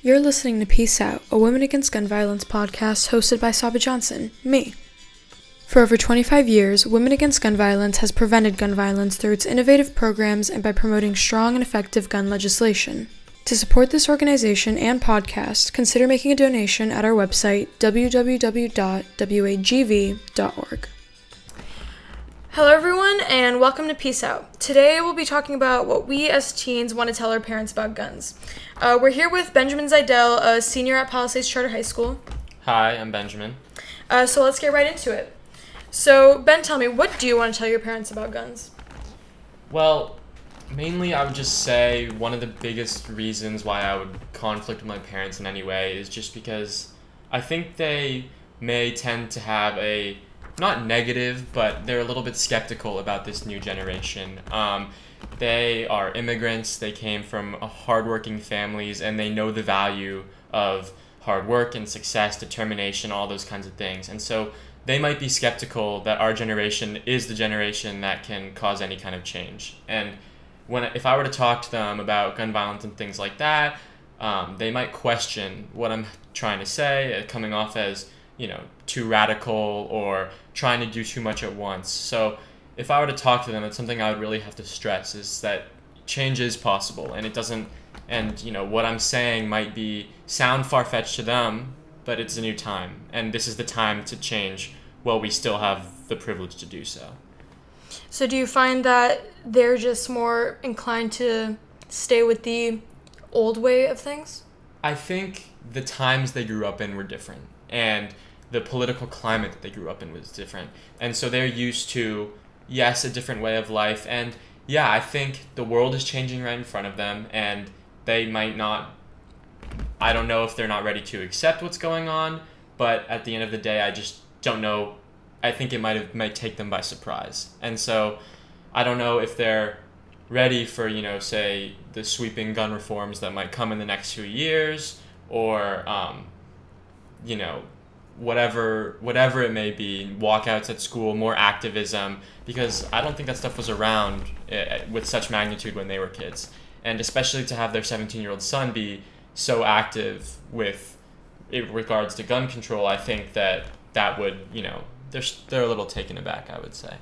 You're listening to Peace Out, a Women Against Gun Violence podcast hosted by Saba Johnson, me. For over 25 years, Women Against Gun Violence has prevented gun violence through its innovative programs and by promoting strong and effective gun legislation. To support this organization and podcast, consider making a donation at our website, www.wagv.org. Hello, everyone, and welcome to Peace Out. Today, we'll be talking about what we as teens want to tell our parents about guns. Uh, we're here with Benjamin Zidell, a senior at Palisades Charter High School. Hi, I'm Benjamin. Uh, so let's get right into it. So, Ben, tell me, what do you want to tell your parents about guns? Well, mainly I would just say one of the biggest reasons why I would conflict with my parents in any way is just because I think they may tend to have a not negative, but they're a little bit skeptical about this new generation. Um, they are immigrants. They came from hardworking families, and they know the value of hard work and success, determination, all those kinds of things. And so they might be skeptical that our generation is the generation that can cause any kind of change. And when if I were to talk to them about gun violence and things like that, um, they might question what I'm trying to say, uh, coming off as you know too radical or trying to do too much at once. So if I were to talk to them, it's something I would really have to stress is that change is possible and it doesn't and you know what I'm saying might be sound far fetched to them, but it's a new time and this is the time to change while we still have the privilege to do so. So do you find that they're just more inclined to stay with the old way of things? I think the times they grew up in were different and the political climate that they grew up in was different. And so they're used to, yes, a different way of life. And yeah, I think the world is changing right in front of them, and they might not, I don't know if they're not ready to accept what's going on, but at the end of the day, I just don't know. I think it might have, might take them by surprise. And so I don't know if they're ready for, you know, say, the sweeping gun reforms that might come in the next few years, or, um, you know, whatever whatever it may be walkouts at school more activism because i don't think that stuff was around eh, with such magnitude when they were kids. And especially to have their 17 year old son be so active with in regards to gun control i think that that would you know they're, they're a little taken aback i would say.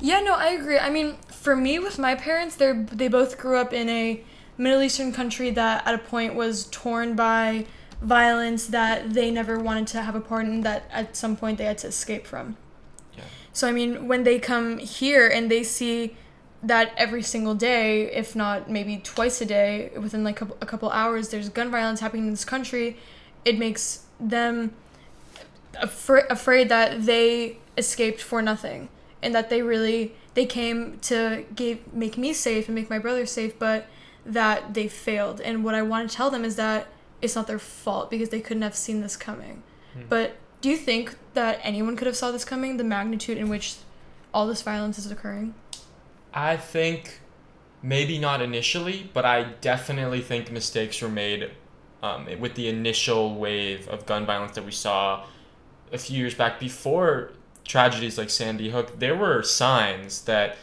Yeah no i agree. I mean for me with my parents they're they both grew up in a middle eastern country that at a point was torn by violence that they never wanted to have a part in that at some point they had to escape from. Yeah. So I mean, when they come here and they see that every single day, if not maybe twice a day, within like a, a couple hours, there's gun violence happening in this country, it makes them afra- afraid that they escaped for nothing and that they really they came to give make me safe and make my brother safe, but that they failed. And what I want to tell them is that it's not their fault because they couldn't have seen this coming. Hmm. But do you think that anyone could have saw this coming? The magnitude in which all this violence is occurring. I think maybe not initially, but I definitely think mistakes were made um, with the initial wave of gun violence that we saw a few years back before tragedies like Sandy Hook. There were signs that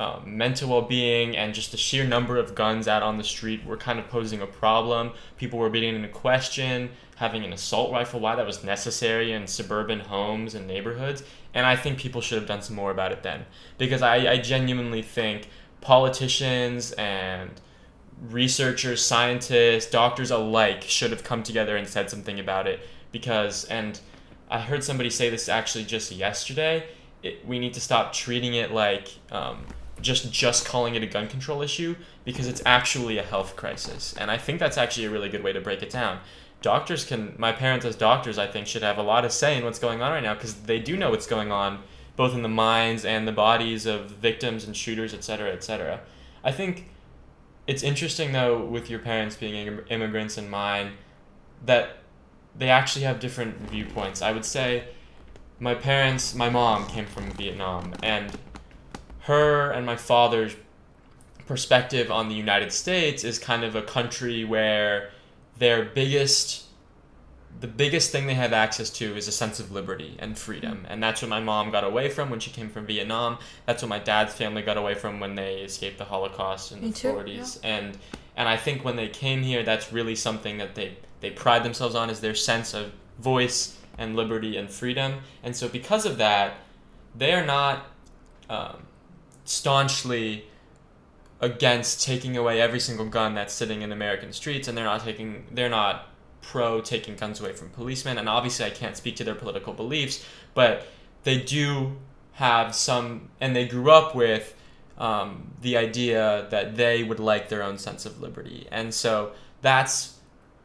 um, mental well-being and just the sheer number of guns out on the street were kind of posing a problem. People were beginning to question having an assault rifle, why that was necessary in suburban homes and neighborhoods. And I think people should have done some more about it then, because I, I genuinely think politicians and researchers, scientists, doctors alike should have come together and said something about it. Because, and I heard somebody say this actually just yesterday. It, we need to stop treating it like um, just just calling it a gun control issue because it's actually a health crisis. And I think that's actually a really good way to break it down. Doctors can my parents as doctors I think should have a lot of say in what's going on right now because they do know what's going on both in the minds and the bodies of victims and shooters, et cetera, et cetera. I think it's interesting though with your parents being immigrants and mine that they actually have different viewpoints. I would say my parents, my mom came from Vietnam and her and my father's perspective on the United States is kind of a country where their biggest the biggest thing they have access to is a sense of liberty and freedom. Mm. And that's what my mom got away from when she came from Vietnam. That's what my dad's family got away from when they escaped the Holocaust in Me the too, 40s. Yeah. And And I think when they came here, that's really something that they, they pride themselves on is their sense of voice and liberty and freedom. And so because of that, they are not um, staunchly against taking away every single gun that's sitting in American streets, and they're not taking they're not pro taking guns away from policemen. And obviously, I can't speak to their political beliefs, but they do have some, and they grew up with um, the idea that they would like their own sense of liberty, and so that's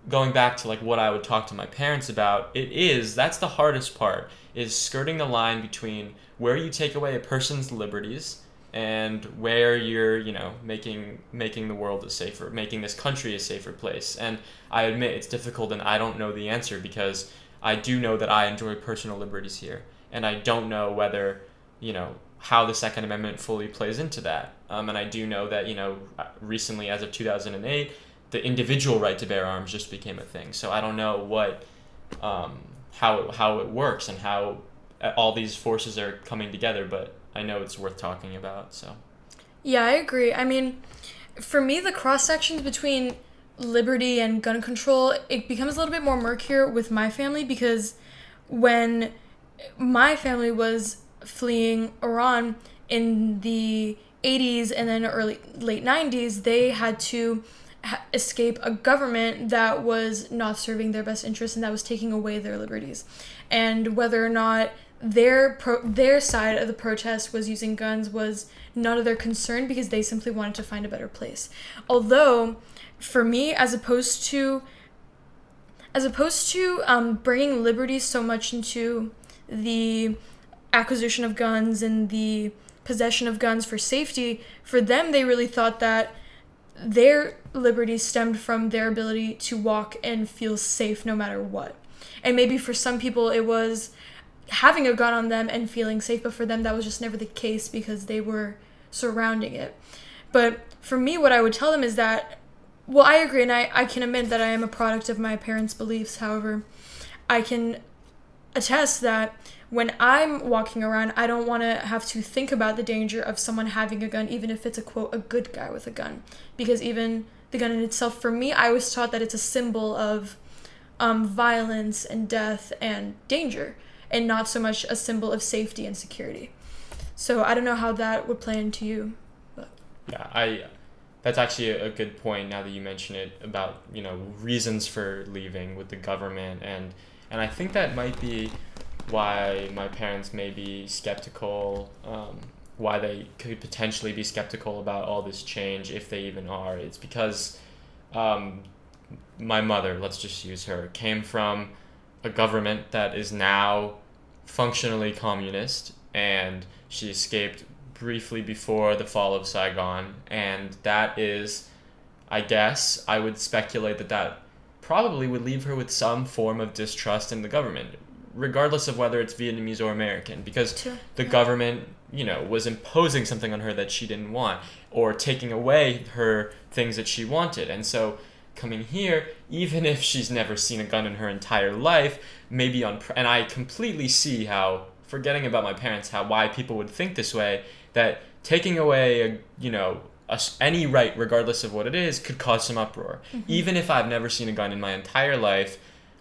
going back to like what I would talk to my parents about. It is that's the hardest part is skirting the line between where you take away a person's liberties and where you're you know making making the world a safer making this country a safer place. And i admit it's difficult and i don't know the answer because i do know that i enjoy personal liberties here. And i don't know whether you know how the second amendment fully plays into that. Um, and i do know that you know recently as of 2008 the individual right to bear arms just became a thing. So i don't know what um, how, how it works and how all these forces are coming together but I know it's worth talking about. So. Yeah, I agree. I mean, for me, the cross sections between liberty and gun control it becomes a little bit more murkier with my family because when my family was fleeing Iran in the 80s and then early late 90s, they had to escape a government that was not serving their best interests and that was taking away their liberties. And whether or not their pro- their side of the protest was using guns was none of their concern because they simply wanted to find a better place. Although, for me, as opposed to as opposed to um, bringing liberty so much into the acquisition of guns and the possession of guns for safety, for them they really thought that their liberty stemmed from their ability to walk and feel safe no matter what. And maybe for some people it was having a gun on them and feeling safe, but for them that was just never the case because they were surrounding it. But for me, what I would tell them is that, well, I agree, and I, I can admit that I am a product of my parents' beliefs. However, I can attest that when I'm walking around, I don't want to have to think about the danger of someone having a gun, even if it's a quote, a good guy with a gun. Because even the gun in itself, for me, I was taught that it's a symbol of um, violence and death and danger and not so much a symbol of safety and security. So I don't know how that would play into you. But. Yeah, I. That's actually a good point. Now that you mention it about you know reasons for leaving with the government and and I think that might be why my parents may be skeptical. Um, why they could potentially be skeptical about all this change if they even are. It's because um, my mother, let's just use her, came from a government that is now functionally communist, and she escaped briefly before the fall of Saigon, and that is, I guess, I would speculate that that probably would leave her with some form of distrust in the government, regardless of whether it's Vietnamese or American, because the yeah. government, you know, was imposing something on her that she didn't want, or taking away her things that she wanted, and so coming here, even if she's never seen a gun in her entire life, maybe on and I completely see how forgetting about my parents how why people would think this way that taking away a you know a, any right regardless of what it is could cause some uproar. Mm-hmm. Even if I've never seen a gun in my entire life,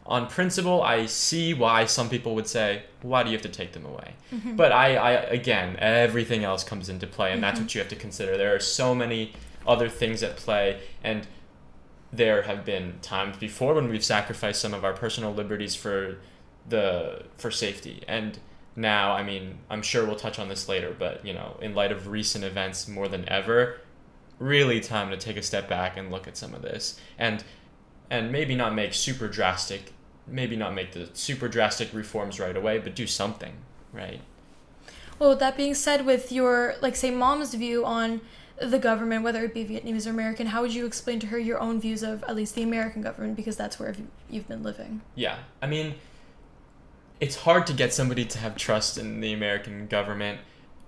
on principle, I see why some people would say, "Why do you have to take them away?" Mm-hmm. But I, I, again, everything else comes into play, and mm-hmm. that's what you have to consider. There are so many other things at play, and there have been times before when we've sacrificed some of our personal liberties for the for safety. And now i mean i'm sure we'll touch on this later but you know in light of recent events more than ever really time to take a step back and look at some of this. And and maybe not make super drastic maybe not make the super drastic reforms right away but do something right? Well that being said with your like say mom's view on the government, whether it be Vietnamese or American, how would you explain to her your own views of at least the American government because that's where you've been living? Yeah, I mean, it's hard to get somebody to have trust in the American government,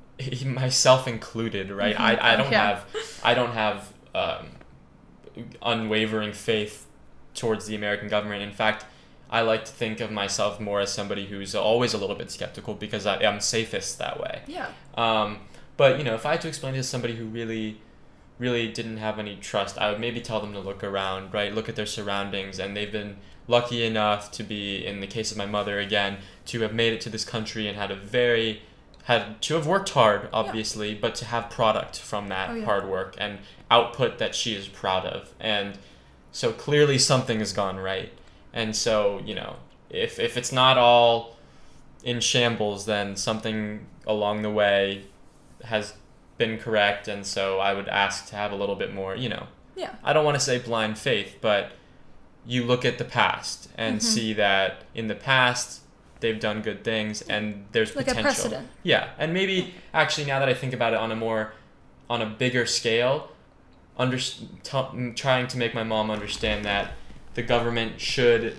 myself included. Right? Mm-hmm. I, I don't yeah. have I don't have um, unwavering faith towards the American government. In fact. I like to think of myself more as somebody who's always a little bit skeptical because I, am safest that way. Yeah. Um, but you know, if I had to explain it to somebody who really really didn't have any trust, I would maybe tell them to look around, right? Look at their surroundings, and they've been lucky enough to be, in the case of my mother again, to have made it to this country and had a very had to have worked hard, obviously, yeah. but to have product from that oh, yeah. hard work and output that she is proud of. And so clearly something has gone right. And so, you know, if, if it's not all in shambles, then something along the way has been correct. And so I would ask to have a little bit more, you know. Yeah. I don't want to say blind faith, but you look at the past and mm-hmm. see that in the past they've done good things and there's like potential. A precedent. Yeah, and maybe actually now that I think about it on a more on a bigger scale, under t- trying to make my mom understand that the government should,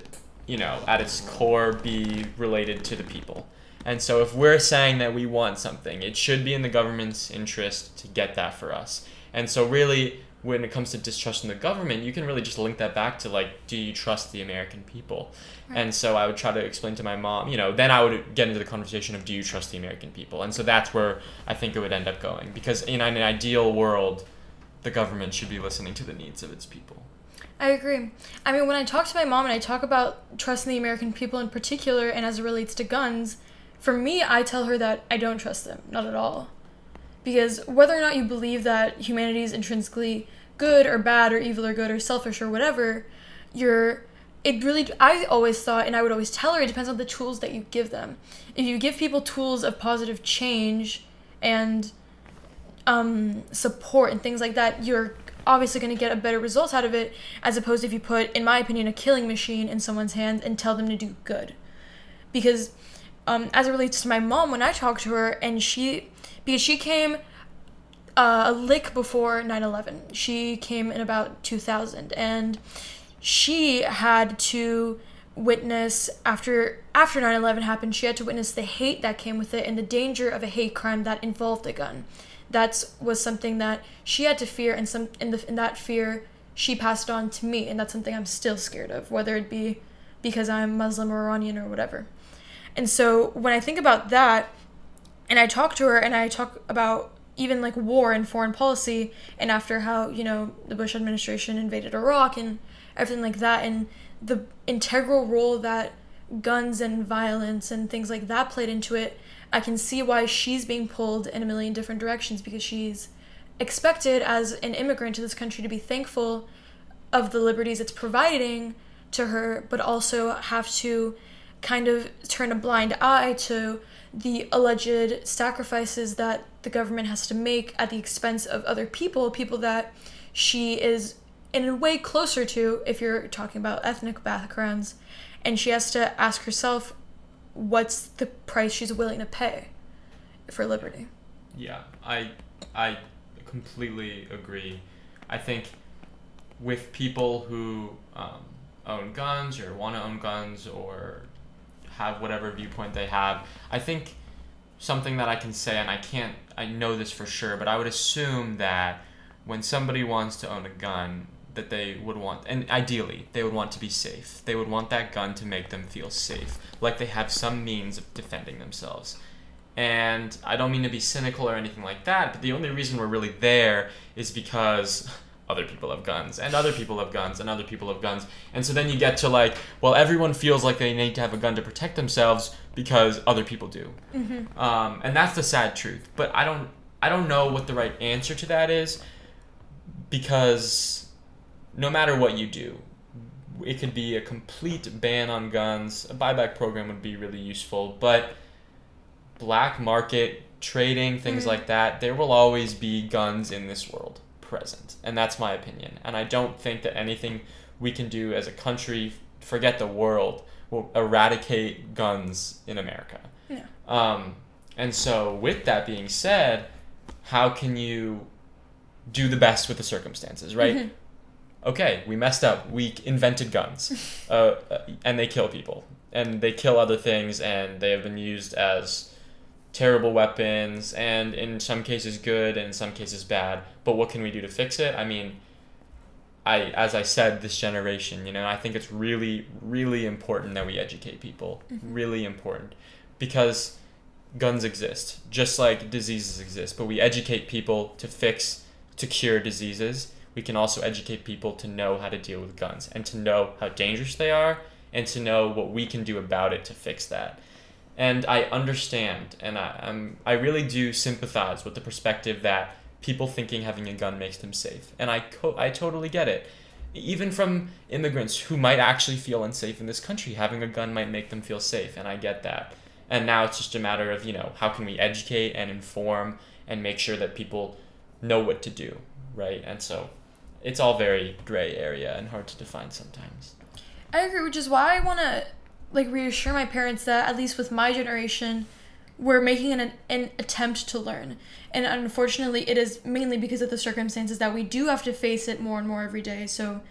you know, at its core be related to the people. And so if we're saying that we want something, it should be in the government's interest to get that for us. And so really when it comes to distrusting the government, you can really just link that back to like, do you trust the American people? Right. And so I would try to explain to my mom, you know, then I would get into the conversation of, do you trust the American people? And so that's where I think it would end up going. Because in an ideal world, the government should be listening to the needs of its people. I agree. I mean, when I talk to my mom and I talk about trusting the American people in particular and as it relates to guns, for me, I tell her that I don't trust them, not at all. Because whether or not you believe that humanity is intrinsically good or bad or evil or good or selfish or whatever, you're it really I always thought and I would always tell her it depends on the tools that you give them. If you give people tools of positive change and um, support and things like that, you're obviously going to get a better result out of it as opposed if you put in my opinion a killing machine in someone's hands and tell them to do good because um, as it relates to my mom when i talked to her and she because she came uh, a lick before 9-11 she came in about 2000 and she had to witness after after 9-11 happened she had to witness the hate that came with it and the danger of a hate crime that involved a gun. That was something that she had to fear and some in the in that fear she passed on to me and that's something i'm still scared of whether it be because i'm muslim or iranian or whatever and so when i think about that and I talk to her and I talk about even like war and foreign policy and after how, you know, the Bush administration invaded Iraq and everything like that and the integral role that guns and violence and things like that played into it, I can see why she's being pulled in a million different directions because she's expected as an immigrant to this country to be thankful of the liberties it's providing to her, but also have to kind of turn a blind eye to the alleged sacrifices that the government has to make at the expense of other people, people that she is in a way closer to if you're talking about ethnic backgrounds, and she has to ask herself what's the price she's willing to pay for liberty. Yeah, I I completely agree. I think with people who um, own guns or want to own guns or have whatever viewpoint they have. I think something that I can say, and I can't, I know this for sure, but I would assume that when somebody wants to own a gun, that they would want, and ideally, they would want to be safe. They would want that gun to make them feel safe, like they have some means of defending themselves. And I don't mean to be cynical or anything like that, but the only reason we're really there is because other people have guns and other people have guns and other people have guns. And so then you get to like well everyone feels like they need to have a gun to protect themselves because other people do. Mm-hmm. um, and that's the sad truth. But i don't i don't know what the right answer to that is because no matter what you do it could be a complete ban on guns. A buyback program would be really useful. But black market trading things mm-hmm. like that there will always be guns in this world present. And that's my opinion. And I don't think that anything we can do as a country, forget the world, will eradicate guns in America. Yeah. Um, and so, with that being said, how can you do the best with the circumstances, right? Mm-hmm. Okay, we messed up. We invented guns, uh, and they kill people, and they kill other things, and they have been used as terrible weapons and in some cases good and in some cases bad but what can we do to fix it i mean i as i said this generation you know i think it's really really important that we educate people mm-hmm. really important because guns exist just like diseases exist but we educate people to fix to cure diseases, we can also educate people to know how to deal with guns and to know how dangerous they are and to know what we can do about it to fix that. And I understand and I, I'm, I really do sympathize with the perspective that people thinking having a gun makes them safe. And I, co- I totally get it. Even from immigrants who might actually feel unsafe in this country, having a gun might make them feel safe, and I get that. And now it's just a matter of, you know, how can we educate and inform and make sure that people know what to do, right? And so it's all very gray area and hard to define sometimes. I agree, which is why I want to like reassure my parents that at least with my generation, we're making an, an attempt to learn. And unfortunately, it is mainly because of the circumstances that we do have to face it more and more every day. So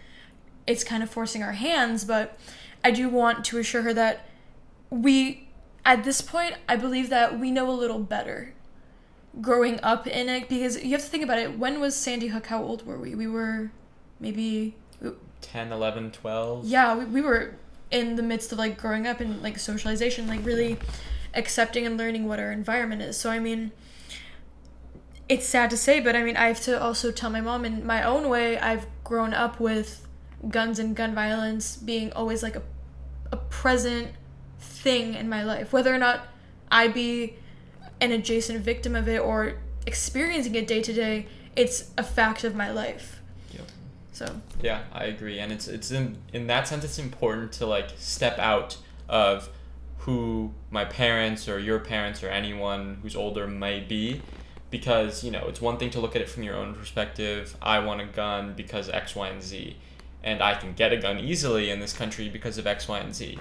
it's kind of forcing our hands, but I do want to assure her that we, at this point, I believe that we know a little better growing up in it because you have to think about it. When was Sandy Hook? How old were we? We were maybe 10, 11, 12. Yeah, we, we were in the midst of like growing up and like socialization, like really accepting and learning what our environment is. So, I mean, it's sad to say, but I mean, I have to also tell my mom in my own way, I've grown up with guns and gun violence being always like a, a present thing in my life. Whether or not I be an adjacent victim of it or experiencing it day to day, it's a fact of my life. So. Yeah, I agree, and it's it's in in that sense it's important to like step out of who my parents or your parents or anyone who's older might be because you know it's one thing to look at it from your own perspective i want a gun because x y and z and i can get a gun easily in this country because of x y and z.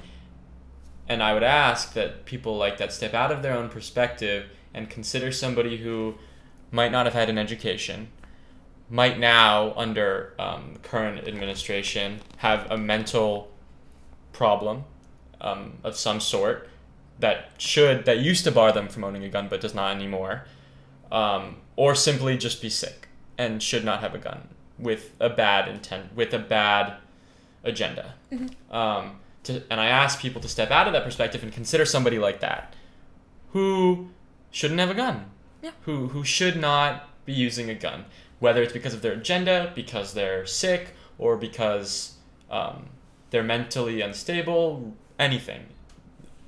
And i would ask that people like that step out of their own perspective and consider somebody who might not have had an education might now under um, current administration have a mental problem um, of some sort that should that used to bar them from owning a gun but does not anymore um, or simply just be sick and should not have a gun with a bad intent, with a bad agenda. Um, to, and I ask people to step out of that perspective and consider somebody like that who shouldn't have a gun, Yeah. who, who should not be using a gun, whether it's because of their agenda, because they're sick, or because um, they're mentally unstable, anything.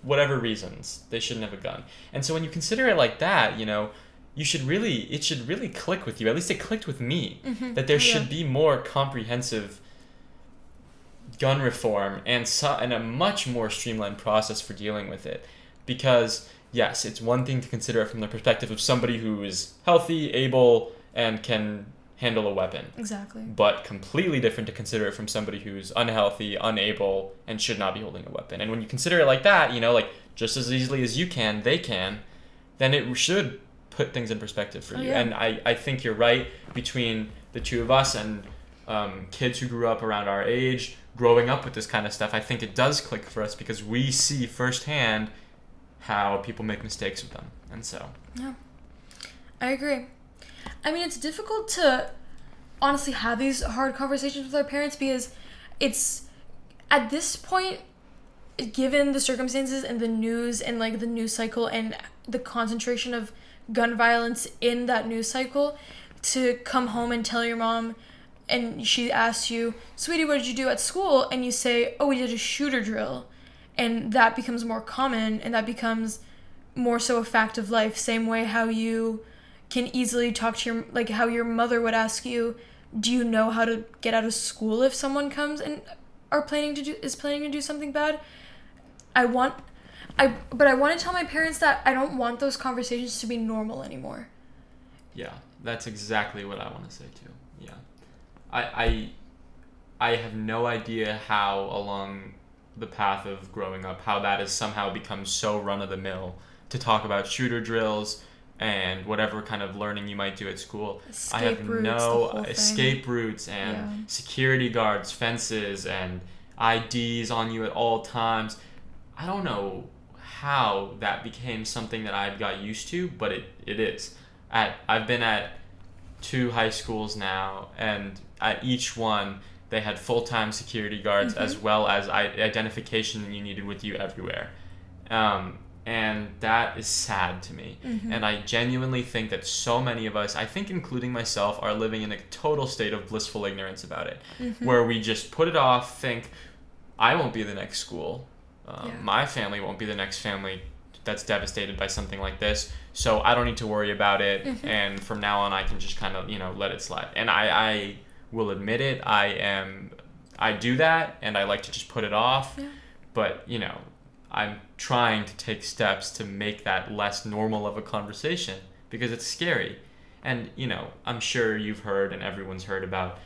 Whatever reasons they shouldn't have a gun. And so when you consider it like that you know you should really it should really click with you. At least it clicked with me that there Yeah. should be more comprehensive gun reform and so, and a much more streamlined process for dealing with it. Because yes it's one thing to consider it from the perspective of somebody who is healthy able and can handle a weapon exactly. but completely different to consider it from somebody who's unhealthy, unable, and should not be holding a weapon. And when you consider it like that, you know, like just as easily as you can, they can, then it should put things in perspective for Oh, you. yeah. And I, I think you're right between the two of us and um, kids who grew up around our age, growing up with this kind of stuff. I think it does click for us because we see firsthand how people make mistakes with them. And so, Yeah. I agree. I mean, it's difficult to honestly have these hard conversations with our parents because it's at this point, given the circumstances and the news and like the news cycle and the concentration of gun violence in that news cycle, to come home and tell your mom and she asks you, Sweetie, what did you do at school? And you say, Oh, we did a shooter drill. And that becomes more common and that becomes more so a fact of life. Same way how you can easily talk to your like how your mother would ask you, "Do you know how to get out of school if someone comes and are planning to do is planning to do something bad?" I want I but I want to tell my parents that I don't want those conversations to be normal anymore. Yeah, that's exactly what I want to say too. Yeah, I I I have no idea how along the path of growing up how that has somehow become so run of the mill to talk about shooter drills and whatever kind of learning you might do at school. I have routes, no escape routes and Yeah. security guards, fences, and IDs on you at all times. I don't know how that became something that I got used to, but it, it is. At I've been at two high schools now, and at each one they had full time security guards as well as I, identification you needed with you everywhere. Um, And that is sad to me. Mm-hmm. And I genuinely think that so many of us, I think including myself, are living in a total state of blissful ignorance about it. Mm-hmm. Where we just put it off, think, I won't be the next school. Um, Yeah. My family won't be the next family that's devastated by something like this. So I don't need to worry about it. Mm-hmm. And from now on, I can just kind of, you know, let it slide. And I, I will admit it. I am, I do that and I like to just put it off. Yeah. But, you know, I'm trying to take steps to make that less normal of a conversation because it's scary. And, you know, I'm sure you've heard and everyone's heard about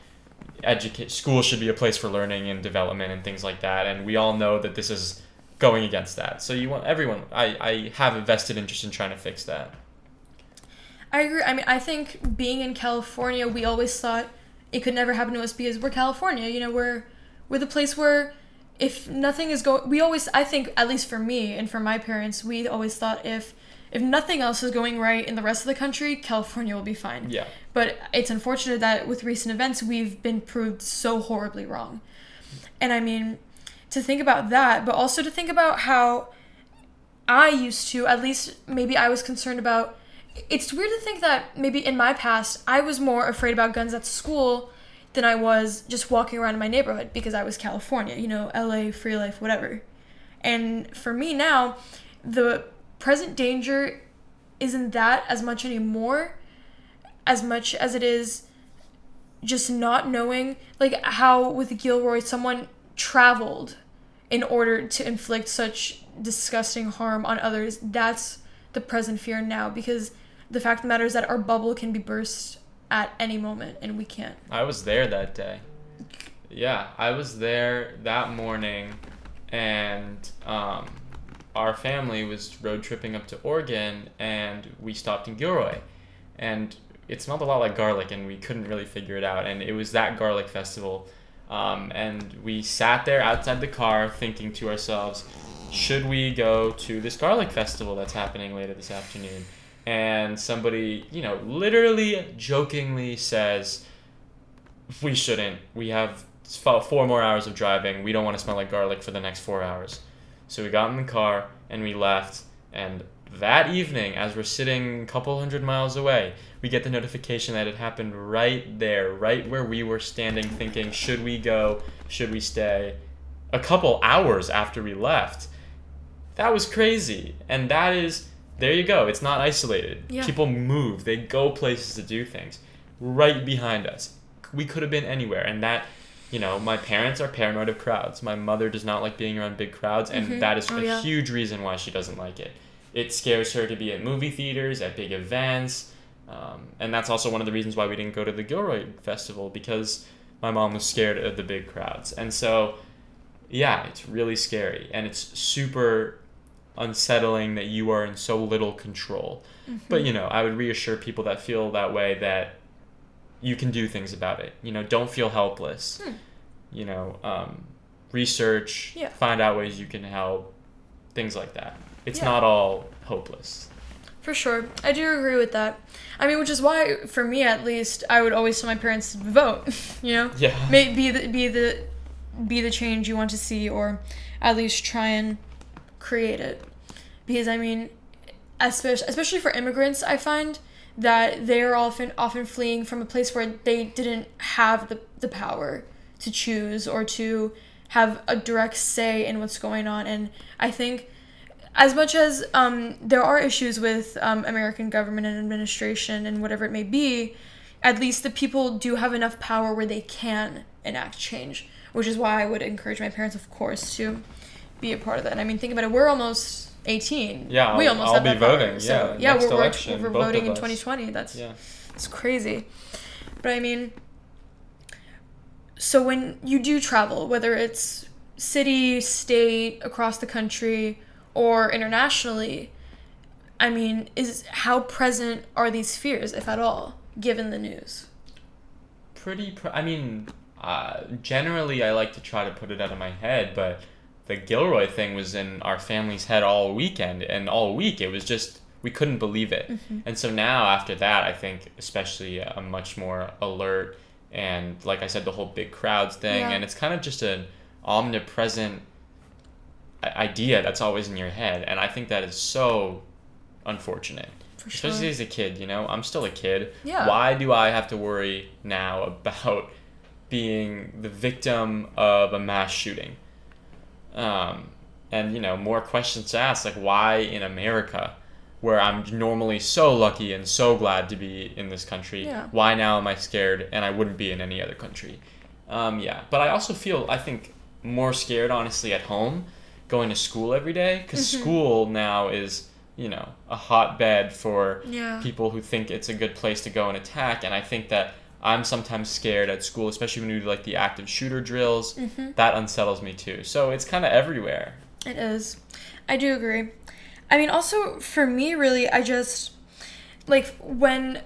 educate school should be a place for learning and development and things like that. And we all know that this is going against that. So you want everyone I, I have a vested interest in trying to fix that. I agree. I mean, I think being in California, we always thought it could never happen to us because we're California. You know, we're we're the place where if nothing is going, we always. I think at least for me and for my parents, we always thought if if nothing else is going right in the rest of the country, California will be fine. Yeah. But it's unfortunate that with recent events, we've been proved so horribly wrong. And I mean, to think about that, but also to think about how I used to, at least maybe I was concerned about. It's weird to think that maybe in my past, I was more afraid about guns at school than I was just walking around in my neighborhood because I was California, you know, LA, free life, whatever. And for me now, the present danger isn't that as much anymore as much as it is just not knowing like how with Gilroy someone traveled in order to inflict such disgusting harm on others that's the present fear now because the fact of the matter is that our bubble can be burst at any moment and we can't I was there that day. Yeah, I was there that morning, and um, our family was road tripping up to Oregon, and we stopped in Gilroy, and it smelled a lot like garlic, and we couldn't really figure it out, and it was that garlic festival, um, and we sat there outside the car thinking to ourselves, should we go to this garlic festival that's happening later this afternoon? And somebody, you know, literally jokingly says, we shouldn't. We have four more hours of driving. We don't want to smell like garlic for the next four hours. So we got in the car and we left. And that evening, as we're sitting a couple hundred miles away, we get the notification that it happened right there, right where we were standing, thinking, should we go? Should we stay? A couple hours after we left. That was crazy. And that is, there you go. It's not isolated. Yeah. People move, they go places to do things. Right behind us. We could have been anywhere. And that, you know, my parents are paranoid of crowds. My mother does not like being around big crowds. And Mhm. that is Oh, a yeah. huge reason why she doesn't like it. It scares her to be at movie theaters, at big events. Um, and that's also one of the reasons why we didn't go to the Gilroy Festival because my mom was scared of the big crowds. And so, yeah, it's really scary. And it's super unsettling that you are in so little control. But, you know, I would reassure people that feel that way that you can do things about it. You know, don't feel helpless. Hmm. You know, um, research, Yeah. find out ways you can help, things like that. It's Yeah. not all hopeless. For sure. I do agree with that. I mean, which is why, for me at least, I would always tell my parents to vote. You know, Yeah. May, be the be the be the change you want to see, or at least try and create it. Because I mean, especially especially for immigrants, I find that they are often often fleeing from a place where they didn't have the the power to choose or to have a direct say in what's going on, and I think as much as um, there are issues with um, American government and administration and whatever it may be, at least the people do have enough power where they can enact change, which is why I would encourage my parents, of course, to be a part of that. And I mean, think about it. We're almost 18. Yeah, we almost I'll have be that power. voting, So, yeah, yeah, next we're, we're, we're voting in 2020. That's Yeah. it's crazy. But I mean, so when you do travel, whether it's city, state, across the country, or internationally, I mean, is how present are these fears, if at all, given the news? Pretty, pr- I mean, uh, generally I like to try to put it out of my head, but the Gilroy thing was in our family's head all weekend, and all week it was just, we couldn't believe it. Mm-hmm. And so now after that, I think especially I'm much more alert, and like I said, the whole big crowds thing, Yeah. and it's kind of just an omnipresent idea that's always in your head and i think that is so unfortunate For sure. especially as a kid you know i'm still a kid Yeah. why do i have to worry now about being the victim of a mass shooting um, and you know more questions to ask like why in america where i'm normally so lucky and so glad to be in this country Yeah. why now am i scared and i wouldn't be in any other country um, yeah but i also feel i think more scared honestly at home going to school every day because Mhm. school now is you know a hotbed for Yeah. people who think it's a good place to go and attack and i think that i'm sometimes scared at school especially when we do like the active shooter drills Mhm. that unsettles me too so it's kind of everywhere It is. I do agree. I mean, also for me, really, I just like when,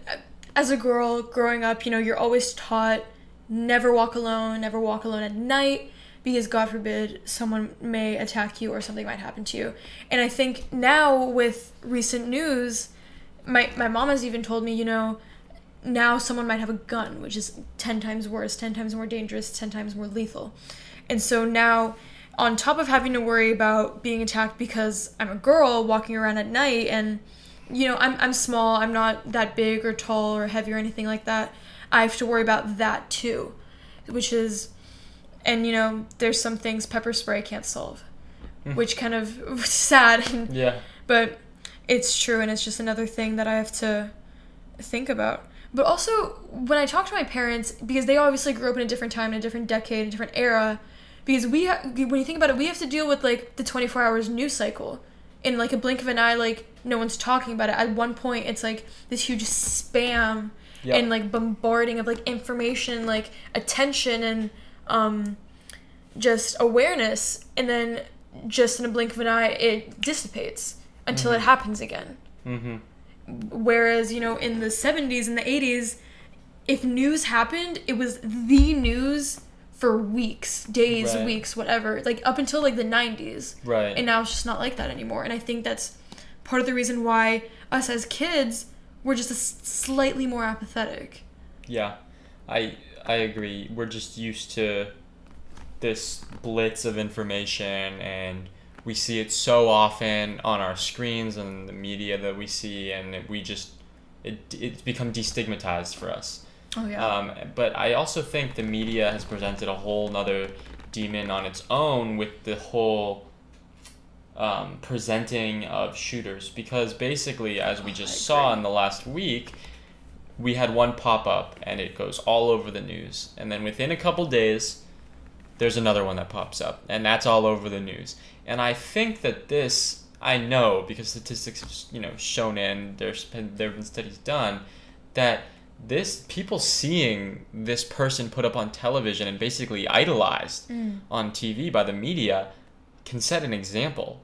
as a girl growing up, you know, you're always taught never walk alone, never walk alone at night because God forbid someone may attack you or something might happen to you. And I think now with recent news, my my mom has even told me, you know, now someone might have a gun, which is 10 times worse, 10 times more dangerous, 10 times more lethal. And so now, on top of having to worry about being attacked because I'm a girl walking around at night and, you know, I'm, I'm small, I'm not that big or tall or heavy or anything like that, I have to worry about that too. Which is, and you know, there's some things pepper spray can't solve, hmm. which kind of sad and yeah but it's true and it's just another thing that i have to think about but also when i talk to my parents because they obviously grew up in a different time in a different decade a different era because we ha- when you think about it we have to deal with like the 24 hours news cycle. In like a blink of an eye like no one's talking about it. At one point it's like this huge spam yeah. and like bombarding of like information like attention and um just awareness. And then just in a blink of an eye it dissipates until it happens again. Mm-hmm. Whereas you know in the 70s and the 80s if news happened it was the news for weeks days Right. weeks whatever like up until like the 90s right. And now it's just not like that anymore. And i think that's part of the reason why us as kids we're just slightly more apathetic. Yeah, I I agree. We're just used to this blitz of information, and we see it so often on our screens and the media that we see, and it, we just it it's become destigmatized for us. oh yeah. Um, but I also think the media has presented a whole nother demon on its own with the whole um, presenting of shooters because basically, as we Oh, just I saw in the last week, we had one pop up and it goes all over the news, and then within a couple days, there's another one that pops up, and that's all over the news. And I think that this, I know because statistics have you know shown in there's been there have been studies done that this people seeing this person put up on television and basically idolized Mm. on TV by the media can set an example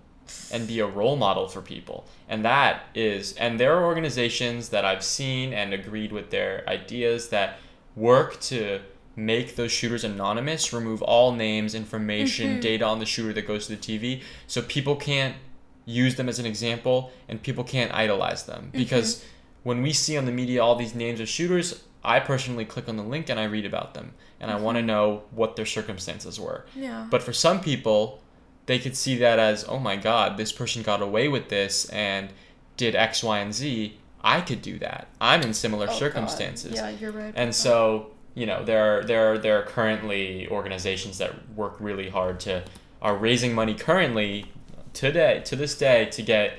and be a role model for people. And that is, and there are organizations that I've seen and agreed with their ideas that work to make those shooters anonymous, remove all names, information, Mhm. data on the shooter that goes to the TV, so people can't use them as an example and people can't idolize them. Because when we see on the media all these names of shooters, I personally click on the link and I read about them. And I want to know what their circumstances were. yeah But for some people, they could see that as, oh my God, this person got away with this and did X, Y, and Z. I could do that. I'm in similar Oh, God. circumstances. yeah you're right And so, you know, there are, there are, there are currently organizations that work really hard to are raising money currently today to this day to get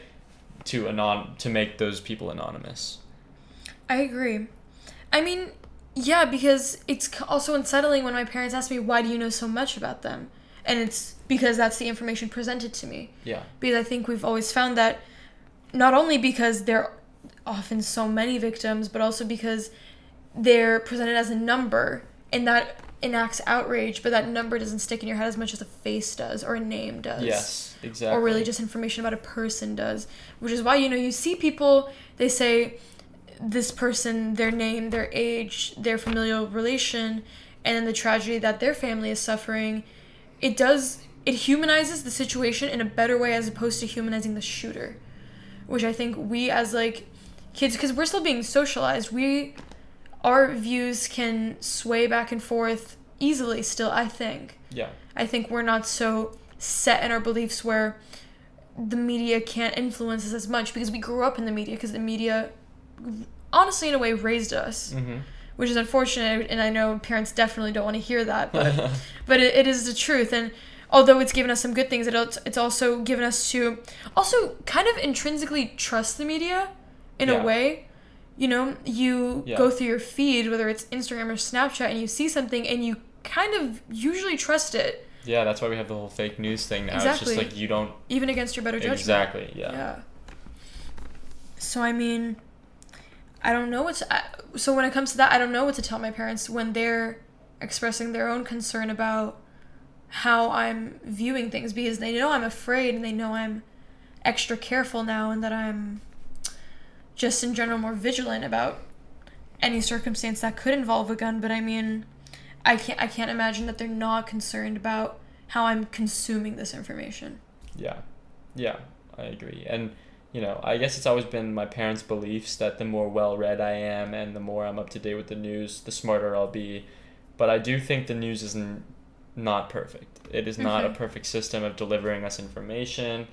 to anon to make those people anonymous. I agree. I mean, yeah, because it's also unsettling when my parents ask me, why do you know so much about them? And it's because that's the information presented to me. Yeah. Because I think we've always found that not only because there are often so many victims, but also because they're presented as a number and that enacts outrage, but that number doesn't stick in your head as much as a face does or a name does Yes, exactly. or really just information about a person does which is why you know you see people they say this person their name their age their familial relation and then the tragedy that their family is suffering it does it humanizes the situation in a better way as opposed to humanizing the shooter which i think we as like kids because we're still being socialized we our views can sway back and forth easily still i think Yeah. I think we're not so set in our beliefs where the media can't influence us as much because we grew up in the media because the media honestly in a way raised us Mm-hmm. which is unfortunate and i know parents definitely don't want to hear that but but it, it is the truth and although it's given us some good things it, it's also given us to also kind of intrinsically trust the media in Yeah. a way you know you Yeah. go through your feed whether it's instagram or snapchat and you see something and you kind of usually trust it yeah, that's why we have the whole fake news thing now. It's Exactly. just like you don't even against your better judgment exactly. Yeah. yeah. So I mean, I don't know what. To, I, so when it comes to that, I don't know what to tell my parents when they're expressing their own concern about how I'm viewing things because they know I'm afraid and they know I'm extra careful now and that I'm just in general more vigilant about any circumstance that could involve a gun. But I mean, I can't. I can't imagine that they're not concerned about how I'm consuming this information. Yeah, yeah, I agree. And you know, I guess it's always been my parents' beliefs that the more well read I am and the more I'm up to date with the news, the smarter I'll be. But I do think the news is n- not perfect. It is not a Mhm. perfect system of delivering us information,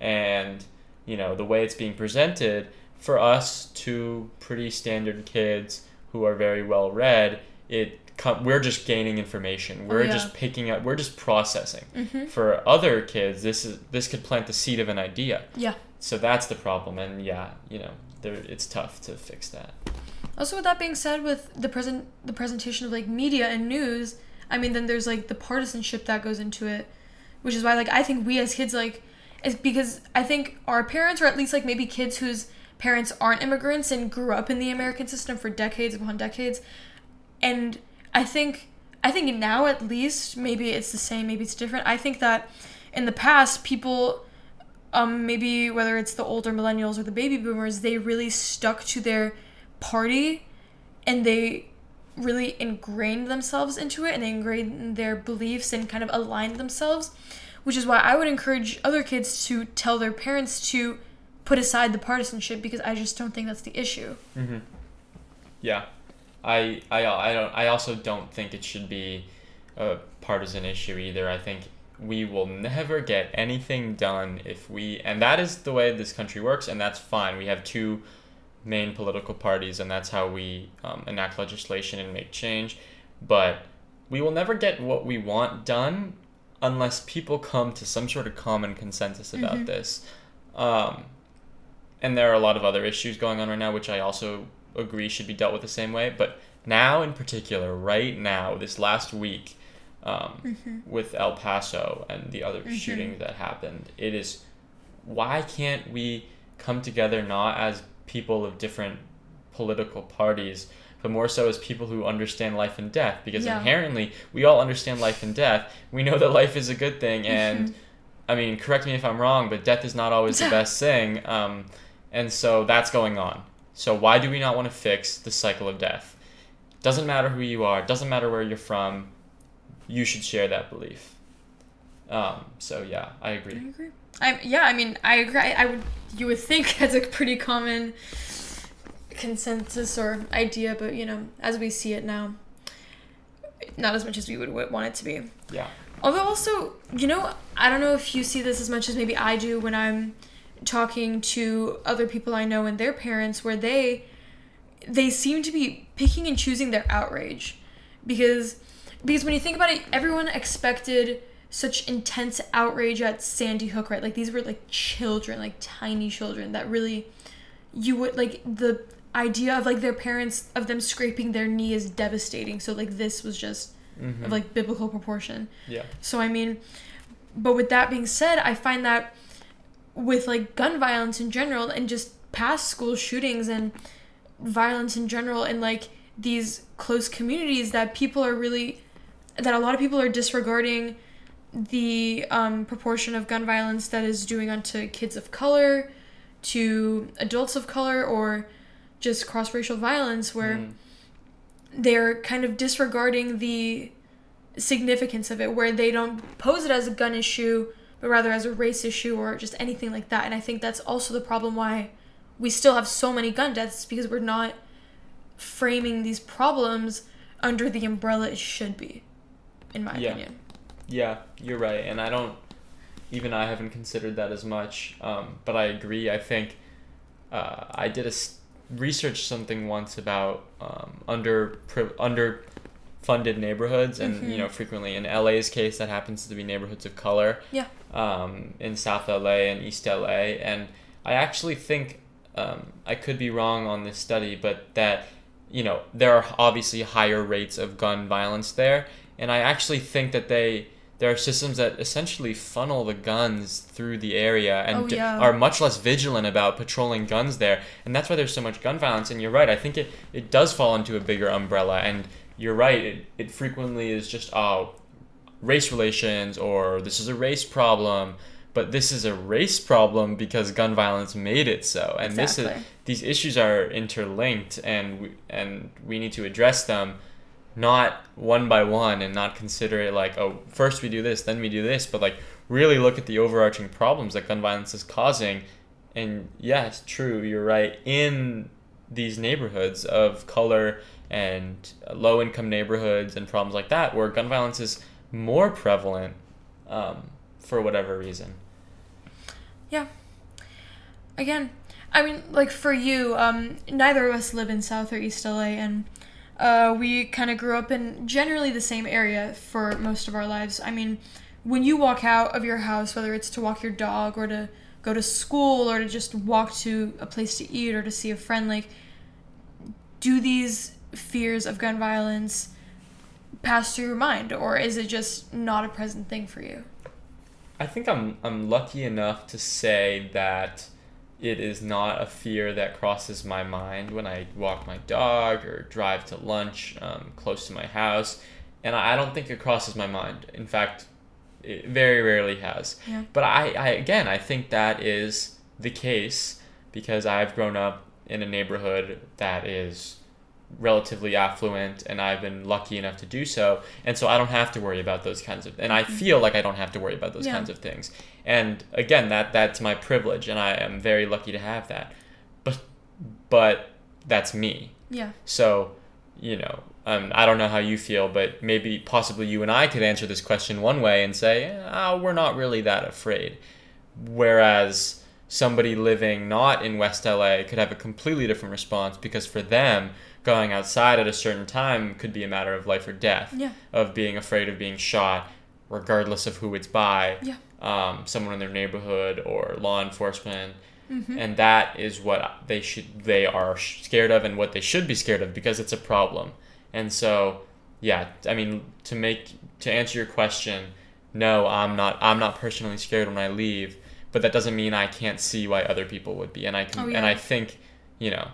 and you know the way it's being presented for us two pretty standard kids who are very well read. It com- we're just gaining information. We're yeah. just picking up. We're just processing Mm-hmm. for other kids this is this could plant the seed of an idea Yeah. so that's the problem and yeah you know there it's tough to fix that Also, with that being said, with the present the presentation of like media and news, I mean, then there's like the partisanship that goes into it, which is why like I think we as kids like, is because I think our parents or at least like maybe kids whose parents aren't immigrants and grew up in the American system for decades upon decades, and I think I think now at least maybe it's the same, maybe it's different. I think that in the past people um, maybe whether it's the older millennials or the baby boomers, they really stuck to their party and they really ingrained themselves into it and they ingrained their beliefs and kind of aligned themselves, which is why I would encourage other kids to tell their parents to put aside the partisanship because I just don't think that's the issue. mm-hmm. yeah I, I i don't i also don't think it should be a partisan issue either i think we will never get anything done if we and that is the way this country works and that's fine we have two main political parties and that's how we um, enact legislation and make change but we will never get what we want done unless people come to some sort of common consensus about Mhm. this um, and there are a lot of other issues going on right now which i also agree should be dealt with the same way but now in particular right now this last week um, Mm-hmm. with El Paso and the other Mhm. shootings that happened. It is why can't we come together not as people of different political parties, but more so as people who understand life and death? Because Yeah. inherently, we all understand life and death. We know that life is a good thing, and Mhm. I mean, correct me if I'm wrong, but death is not always the best thing. Um, and so that's going on. So why do we not want to fix the cycle of death? Doesn't matter who you are. Doesn't matter where you're from. You should share that belief. Um, so yeah, I agree. I agree. I yeah, I mean, I agree. I, I would you would think that's a pretty common consensus or idea, but you know, as we see it now, not as much as we would want it to be. Yeah. Although also, you know, I don't know if you see this as much as maybe I do when I'm talking to other people I know and their parents where they they seem to be picking and choosing their outrage because because when you think about it, everyone expected such intense outrage at Sandy Hook, right? Like these were like children, like tiny children that really you would like the idea of like their parents of them scraping their knee is devastating. So like this was just Mhm. of like biblical proportion. yeah. So I mean, but with that being said, I find that with like gun violence in general and just past school shootings and violence in general and like these close communities that people are really that a lot of people are disregarding the um, proportion of gun violence that is doing onto kids of color to adults of color or just cross-racial violence where Mm. they're kind of disregarding the significance of it where they don't pose it as a gun issue but rather as a race issue or just anything like that and i think that's also the problem why we still have so many gun deaths because we're not framing these problems under the umbrella it should be in my Yeah. opinion Yeah, you're right, and I don't. even I haven't considered that as much. Um, but I agree. I think uh, I did a research something once about um, under pri- under funded neighborhoods and you Mhm. know frequently. In LA's case that happens to be neighborhoods of color. Yeah. um, in South LA and East LA and I actually think um, I could be wrong on this study but that you know there are obviously higher rates of gun violence there. And I actually think that they there are systems that essentially funnel the guns through the area and Oh, d- are much less vigilant about patrolling guns there. And that's why there's so much gun violence. And you're right i think it, it does fall into a bigger umbrella. And you're right it, it frequently is just oh race relations or this is a race problem but this is a race problem because gun violence made it so. And this is these issues are interlinked and we, and we need to address them not one by one and not consider it like oh first we do this then we do this but like really look at the overarching problems that gun violence is causing. And yes true you're right in these neighborhoods of color and low income neighborhoods and problems like that where gun violence is more prevalent um, for whatever reason Yeah. again i mean like for you um neither of us live in south or east la and uh, we kind of grew up in generally the same area for most of our lives i mean when you walk out of your house whether it's to walk your dog or to go to school or to just walk to a place to eat or to see a friend like do these fears of gun violence pass through your mind or is it just not a present thing for you I think I'm I'm lucky enough to say that it is not a fear that crosses my mind when I walk my dog or drive to lunch um, close to my house, and I, don't think it crosses my mind. In fact, it very rarely has. Yeah. But I, I again I think that is the case because I've grown up in a neighborhood that is relatively affluent and I've been lucky enough to do so and so I don't have to worry about those kinds of and I feel like I don't have to worry about those Yeah. kinds of things. And again that that's my privilege and I am very lucky to have that. But but that's me. Yeah. So you know um, I don't know how you feel but maybe possibly you and I could answer this question one way and say oh, we're not really that afraid. Whereas somebody living not in West LA could have a completely different response because for them going outside at a certain time could be a matter of life or death. Yeah. Of being afraid of being shot regardless of who it's by Yeah. um, someone in their neighborhood or law enforcement. Mhm. and that is what they should they are scared of and what they should be scared of because it's a problem. And so yeah i mean to make to answer your question no i'm not i'm not personally scared when i leave but that doesn't mean i can't see why other people would be. And i can Oh, and i think you know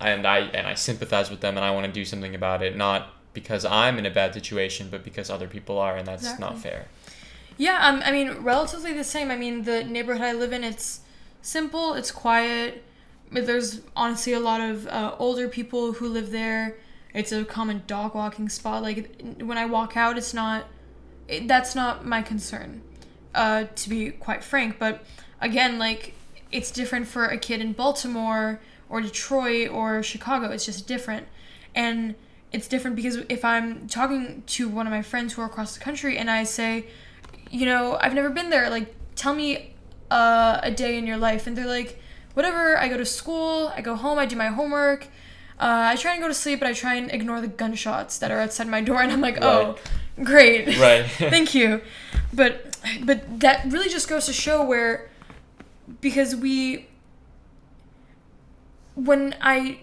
and i and i sympathize with them and i want to do something about it not because i'm in a bad situation but because other people are and that's not fair Yeah, um, I mean, relatively the same. I mean, the neighborhood I live in, it's simple, it's quiet. There's honestly a lot of uh, older people who live there. It's a common dog walking spot. Like when I walk out, it's not. It, that's not my concern, uh, to be quite frank. But again, like it's different for a kid in Baltimore or Detroit or Chicago. It's just different, and it's different because if I'm talking to one of my friends who are across the country and I say, you know, I've never been there. Like, tell me uh, a day in your life. And they're like, whatever. I go to school, I go home, I do my homework. Uh, I try and go to sleep, but I try and ignore the gunshots that are outside my door. And I'm like, oh, great. right Thank you. But but that really just goes to show where because we when I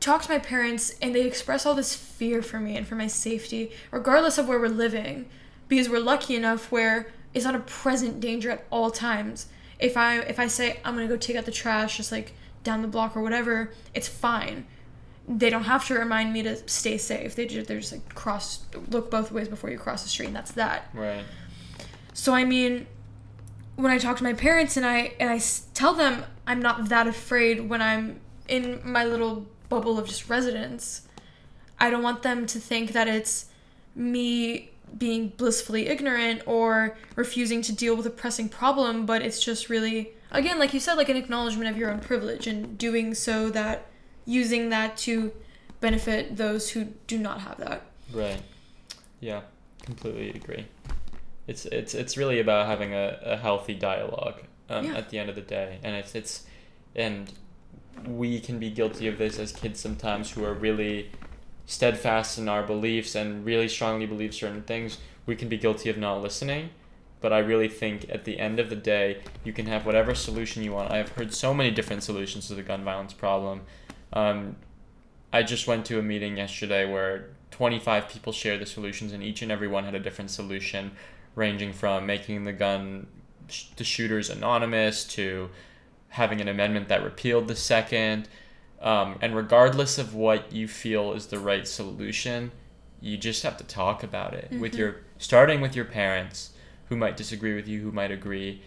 talk to my parents and they express all this fear for me and for my safety, regardless of where we're living, because we're lucky enough where it's not a present danger at all times. If I if I say I'm gonna go take out the trash just like down the block or whatever, it's fine. They don't have to remind me to stay safe. They just, they're just like cross look both ways before you cross the street, and that's that. right So I mean, when I talk to my parents and I and I tell them I'm not that afraid when I'm in my little bubble of just residence, I don't want them to think that it's me being blissfully ignorant or refusing to deal with a pressing problem, but it's just really again, like you said, like an acknowledgement of your own privilege and doing so that using that to benefit those who do not have that. Right. Yeah, completely agree. it's it's it's really about having a, a healthy dialogue um, Yeah. at the end of the day, and it's it's and we can be guilty of this as kids sometimes who are really steadfast in our beliefs and really strongly believe certain things. We can be guilty of not listening. But I really think at the end of the day, you can have whatever solution you want. I have heard so many different solutions to the gun violence problem. Um, I just went to a meeting yesterday where 25 people shared the solutions, and each and every one had a different solution, ranging from making the gun, sh- the shooters anonymous, to having an amendment that repealed the second. Um, and regardless of what you feel is the right solution, you just have to talk about it with Mhm. your starting with your parents, who might disagree with you, who might agree.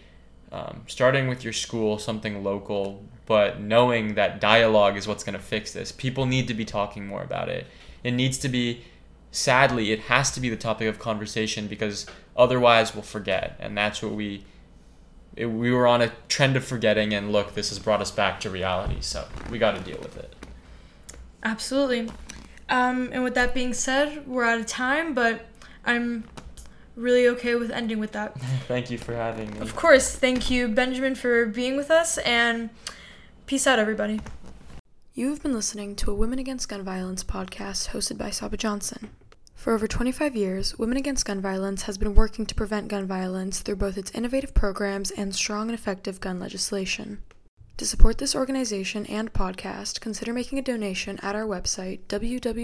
Um, starting with your school, something local, but knowing that dialogue is what's going to fix this. People need to be talking more about it. It needs to be, sadly, it has to be the topic of conversation because otherwise we'll forget. And that's what we, it, we were on a trend of forgetting, and look, this has brought us back to reality. So we got to deal with it. Absolutely. Um, and with that being said, we're out of time, but I'm really okay with ending with that. Thank you for having me. Of course, thank you, Benjamin, for being with us, and peace out, everybody. You have been listening to a Women Against Gun Violence podcast hosted by Saba Johnson. For over 25 years, Women Against Gun Violence has been working to prevent gun violence through both its innovative programs and strong and effective gun legislation. To support this organization and podcast, consider making a donation at our website, www.wagv.org.